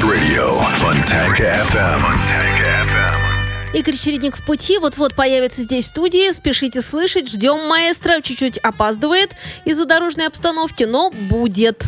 2100. Игорь Чередник в пути, вот-вот появится здесь в студии. Спешите слышать, ждем маэстро, чуть-чуть опаздывает из-за дорожной обстановки, но будет. Будет.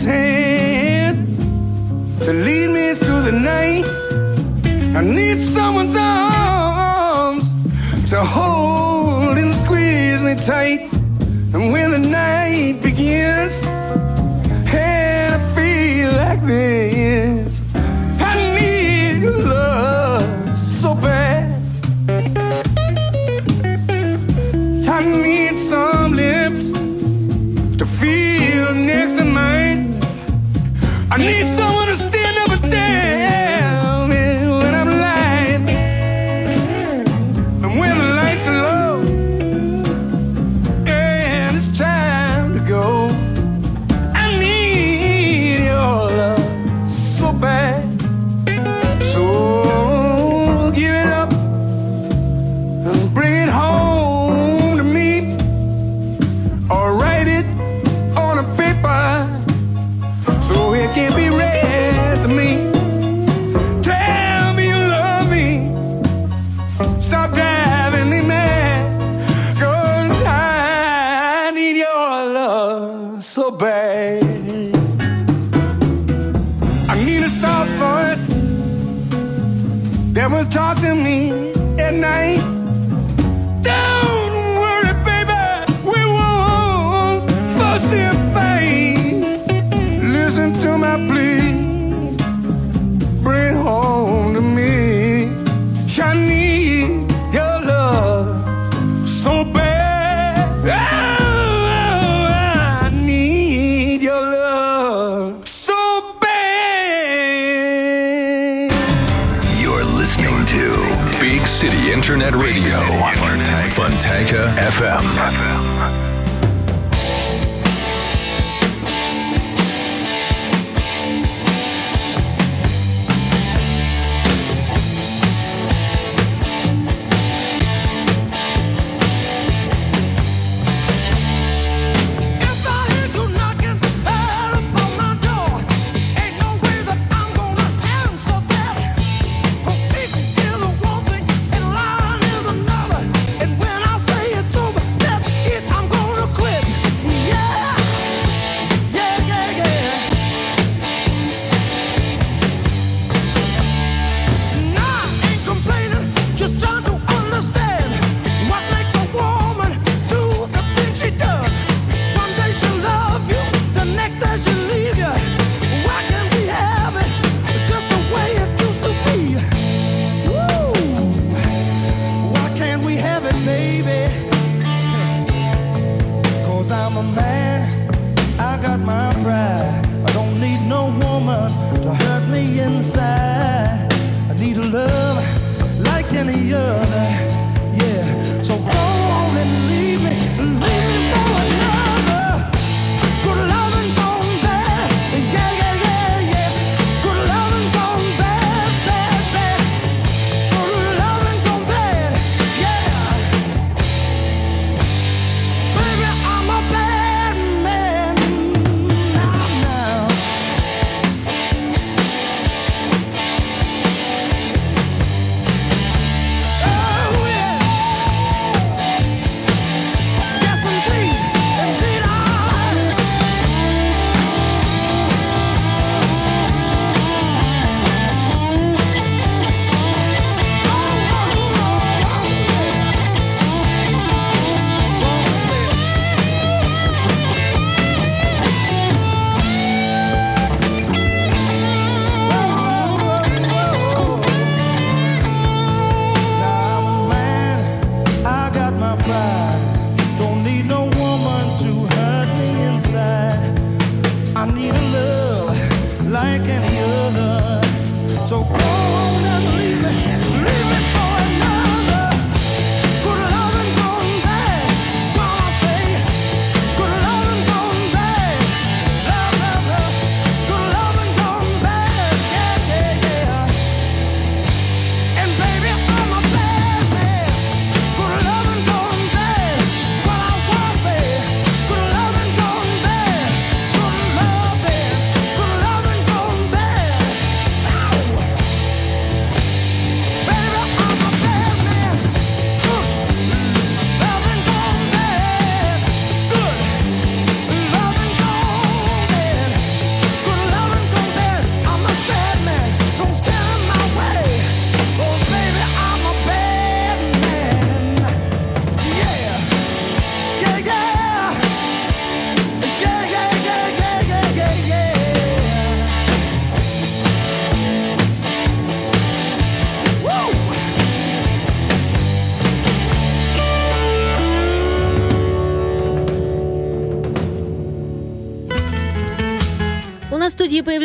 hand to lead me through the night. I need someone's arms to hold and squeeze me tight. And when the night begins, and I feel like this. A soft voice that will talk to me at night. FM. So go on and leave.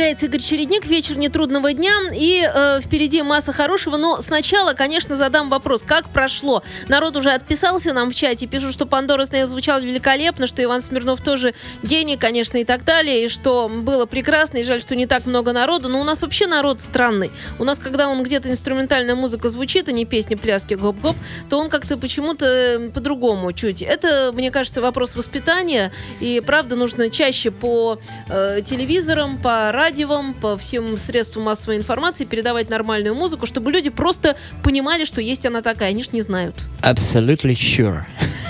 появляется Игорь Чередник. Вечер нетрудного дня. И э, впереди масса хорошего. Но сначала, конечно, задам вопрос. Как прошло? Народ уже отписался нам в чате. Пишут, что Пандора Снейл звучала великолепно, что Иван Смирнов тоже гений, конечно, и так далее. И что было прекрасно. И жаль, что не так много народу. Но у нас вообще народ странный. У нас, когда он где-то инструментальная музыка звучит, а не песни, пляски, гоп-гоп, то он как-то почему-то э, по-другому чуть. Это, мне кажется, вопрос воспитания. И правда, нужно чаще по э, телевизорам, по радио радиовым, по всем средствам массовой информации передавать нормальную музыку, чтобы люди просто понимали, что есть она такая, они ж не знают. Absolutely sure.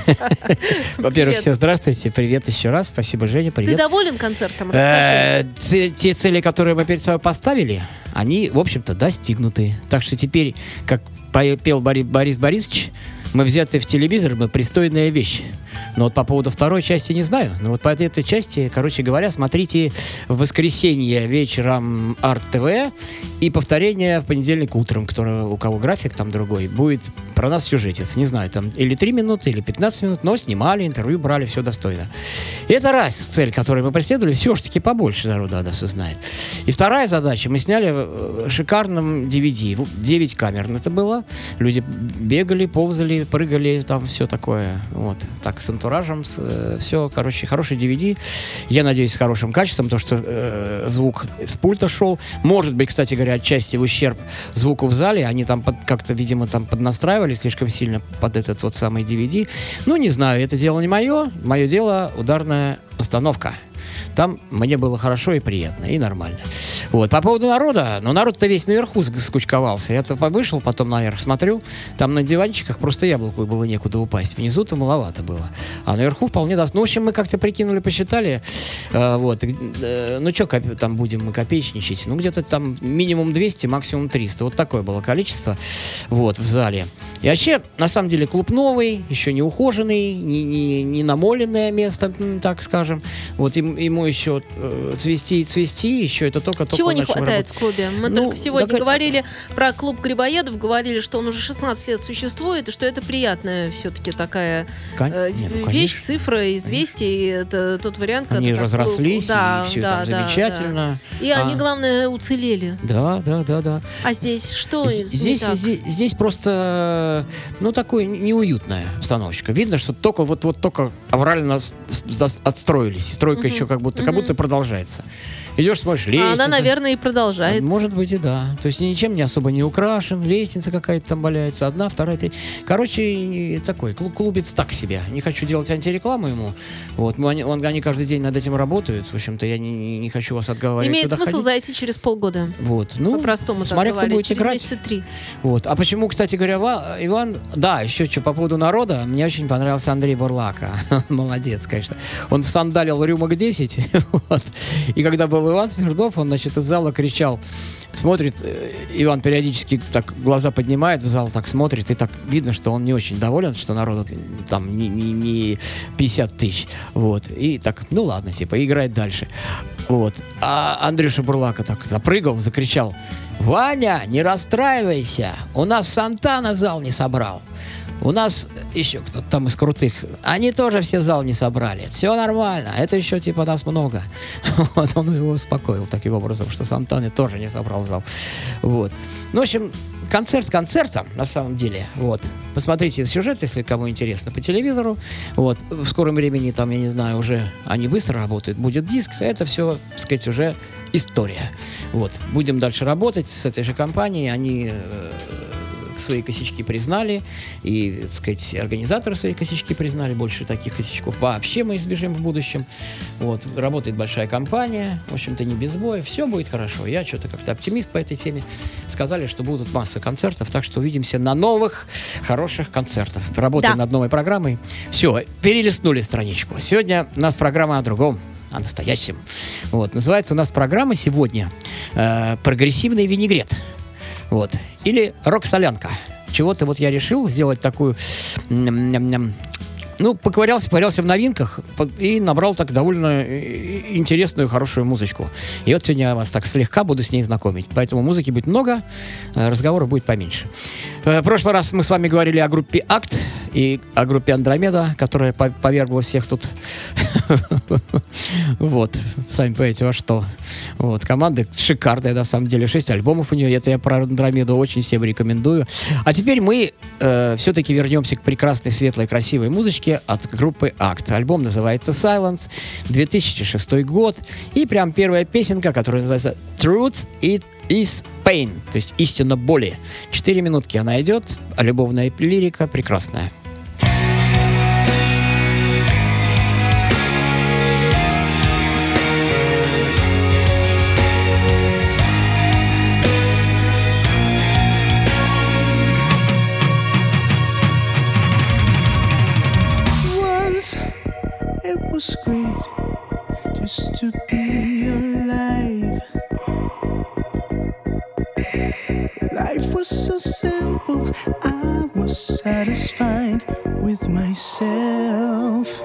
Во-первых, все здравствуйте, привет еще раз, спасибо, Женя, привет. Ты доволен концертом? Э, те цели, которые мы перед собой поставили, они, в общем-то, достигнуты. Так что теперь, как пел Борис Борисович, мы взяты в телевизор, мы пристойная вещь. Но вот по поводу второй части не знаю. Но вот по этой части, короче говоря, смотрите в воскресенье вечером Арт ТВ и повторение в понедельник утром, которое у кого график там другой, будет про нас сюжетец. Не знаю, там или 3 минуты, или 15 минут, но снимали, интервью брали, все достойно. И это раз цель, которую мы преследовали, все-таки побольше народу о нас узнает. И вторая задача, мы сняли в шикарном DVD, 9 камер это было, люди бегали, ползали, прыгали, там все такое, вот, так, с антуражем, все, короче, хороший DVD, я надеюсь, с хорошим качеством, то, что э, звук с пульта шел, может быть, кстати говоря, отчасти в ущерб звуку в зале, они там под- как-то, видимо, там поднастраивали слишком сильно под этот вот самый DVD, ну, не знаю, это дело не мое, мое дело ударная установка. Там мне было хорошо и приятно, и нормально. Вот. По поводу народа, ну, народ-то весь наверху ск- скучковался. Я-то вышел потом наверх, смотрю, там на диванчиках просто яблоку было некуда упасть. Внизу-то маловато было. А наверху вполне даст. Ну, в общем, мы как-то прикинули, посчитали. э, вот. Э, ну, что там будем мы копеечничать? Ну, где-то там минимум 200, максимум 300. Вот такое было количество вот, в зале. И вообще, на самом деле, клуб новый, еще не ухоженный, не, не, не намоленное место, так скажем. Вот им- ему еще э, цвести и цвести, еще это только-только Чего не хватает работать. в клубе? Мы Ну, только сегодня так- говорили про клуб Грибоедов, говорили, что он уже 16 лет существует, и что это приятная все-таки такая Кон- э, не, ну, вещь, конечно. цифра, известие. Это тот вариант, Они когда так, разрослись, да, и все да, там да, замечательно. да. И они, А. главное, уцелели. Да, да, да, да. А здесь что Здесь, здесь, здесь просто, ну, такое неуютная обстановочка. Видно, что только вот, вот только аврально отстроились. Стройка еще как будто, как будто продолжается. Идешь, смотришь, А лестница. она, наверное, и продолжается. Может быть и да. То есть ничем не особо не украшен, лестница какая-то там валяется, одна, вторая, третья. Короче, такой клу- клубец так себе. Не хочу делать антирекламу ему. Вот, мы- они, он- они каждый день над этим работают. В общем-то, я не, не- хочу вас отговаривать. Имеет смысл ходить. зайти через полгода. Вот, ну, По-простому смотря кто будет через играть. месяца три. Вот. А почему, кстати говоря, Ва- Иван... Да, еще что, по поводу народа, мне очень понравился Андрей Бурлака. Молодец, конечно. Он сандалил рюмок 10. вот. И когда был Иван Свердов, он, значит, из зала кричал, смотрит, э, Иван периодически так глаза поднимает в зал, так смотрит, и так видно, что он не очень доволен, что народу там не, не- не 50 тысяч. Вот. И так, ну ладно, типа, играет дальше. Вот. А Андрюша Бурлака так запрыгал, закричал, Ваня, не расстраивайся, у нас Сантана зал не собрал. У нас еще кто-то там из крутых, они тоже все зал не собрали. Все нормально, это еще типа нас много. Вот он его успокоил таким образом, что Сантана тоже не собрал зал. Вот. Ну, в общем, концерт концертом, на самом деле. Вот. Посмотрите сюжет, если кому интересно, по телевизору. Вот. В скором времени, там, я не знаю, уже они быстро работают. Будет диск. Это все, так сказать, уже история. Вот. Будем дальше работать с этой же компанией. Они э, свои косячки признали, и, так сказать, организаторы свои косячки признали, больше таких косячков вообще мы избежим в будущем. Вот, работает большая компания, в общем-то, не без боя, все будет хорошо. Я что-то как-то оптимист по этой теме. Сказали, что будут масса концертов, так что увидимся на новых хороших концертах. Работаем Да. над новой программой. Все, перелистнули страничку. Сегодня у нас программа о другом о настоящем. Вот. Называется у нас программа сегодня э, «Прогрессивный винегрет». Вот. Или рок-солянка. Чего-то вот я решил сделать такую... Ну, поковырялся, поковырялся в новинках и набрал так довольно э, интересную, хорошую музычку. И вот сегодня я вас так слегка буду с ней знакомить. Поэтому музыки будет много, э, разговоров будет поменьше. Э, В прошлый раз мы с вами говорили о группе «Акт» и о группе «Андромеда», которая по- повергла всех тут вот, сами понимаете, во что. Вот, команда шикарная, на самом деле. Шесть альбомов у нее. Это я про Андромеду очень всем рекомендую. А теперь мы все-таки вернемся к прекрасной, светлой, красивой музычке от группы Акт. Альбом называется Silence, 2006 год. И прям первая песенка, которая называется Truth It is Pain, то есть истина боли. Четыре минутки она идет, а любовная лирика прекрасная. Satisfied with myself.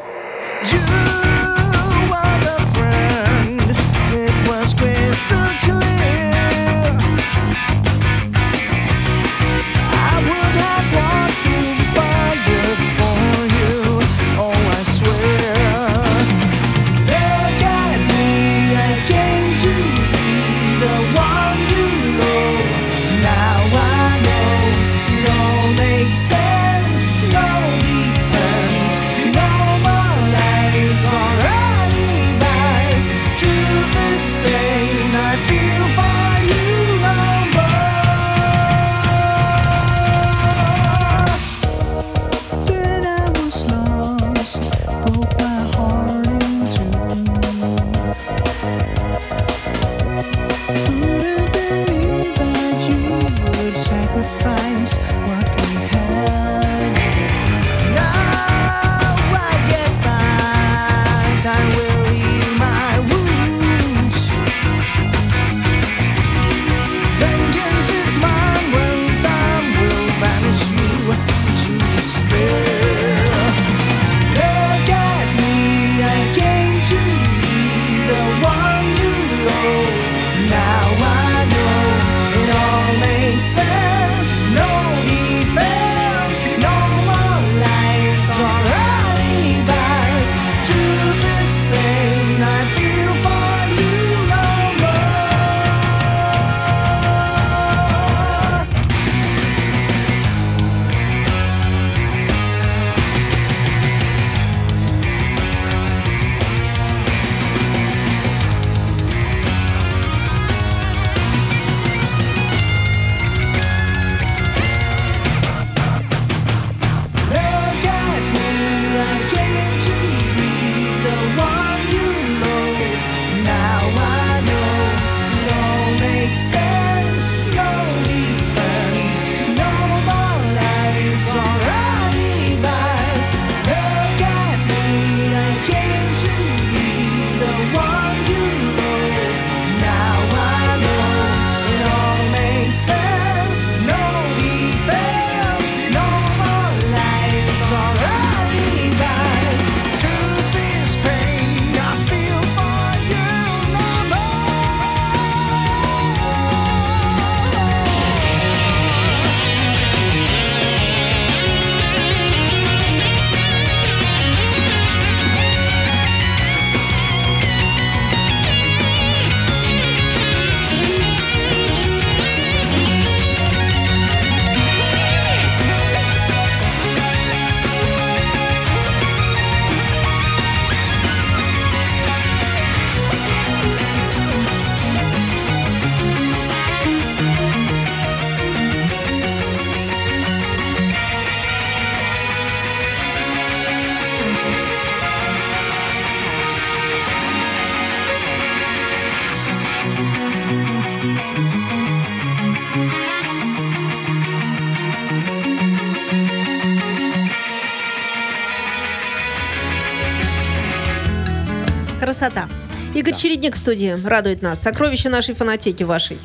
Красота. Игорь Чередник в студии радует нас. Сокровище нашей фонотеки вашей.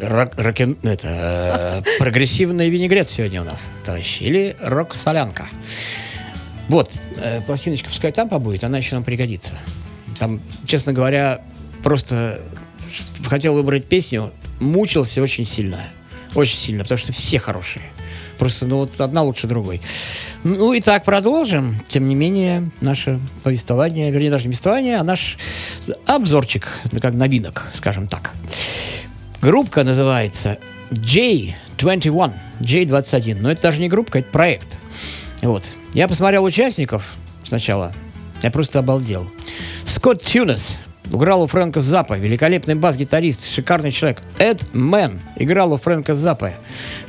Рок, рокен- это, э, прогрессивный винегрет сегодня у нас, товарищи. Или рок-солянка. Вот, э, пластиночка пускай там побудет, она еще нам пригодится. Там, честно говоря, просто хотел выбрать песню, мучился очень сильно. Очень сильно, потому что все хорошие. Просто, ну, вот одна лучше другой. Ну, и так продолжим. Тем не менее, наше повествование, вернее, даже не повествование, а наш обзорчик, как новинок, скажем так. Группка называется J21. J21. Но это даже не группка, это проект. Вот. Я посмотрел участников сначала. Я просто обалдел. Скотт Тюнес играл у Фрэнка Запа. Великолепный бас-гитарист, шикарный человек. Эд Мэн играл у Фрэнка Запа.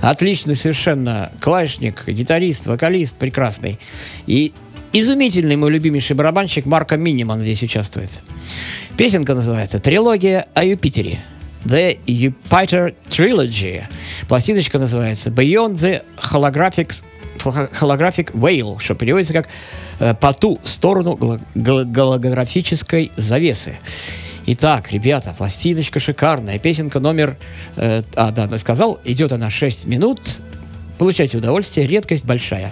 Отличный совершенно клавишник, гитарист, вокалист прекрасный. И изумительный мой любимейший барабанщик Марко Миниман здесь участвует. Песенка называется «Трилогия о Юпитере». The Jupiter Trilogy. Пластиночка называется Beyond the Holographic, Holographic Veil, что переводится как э, «По ту сторону голографической завесы». Итак, ребята, пластиночка шикарная. Песенка номер... э, а, да, ну, сказал, идет она 6 минут. Получайте удовольствие, редкость большая.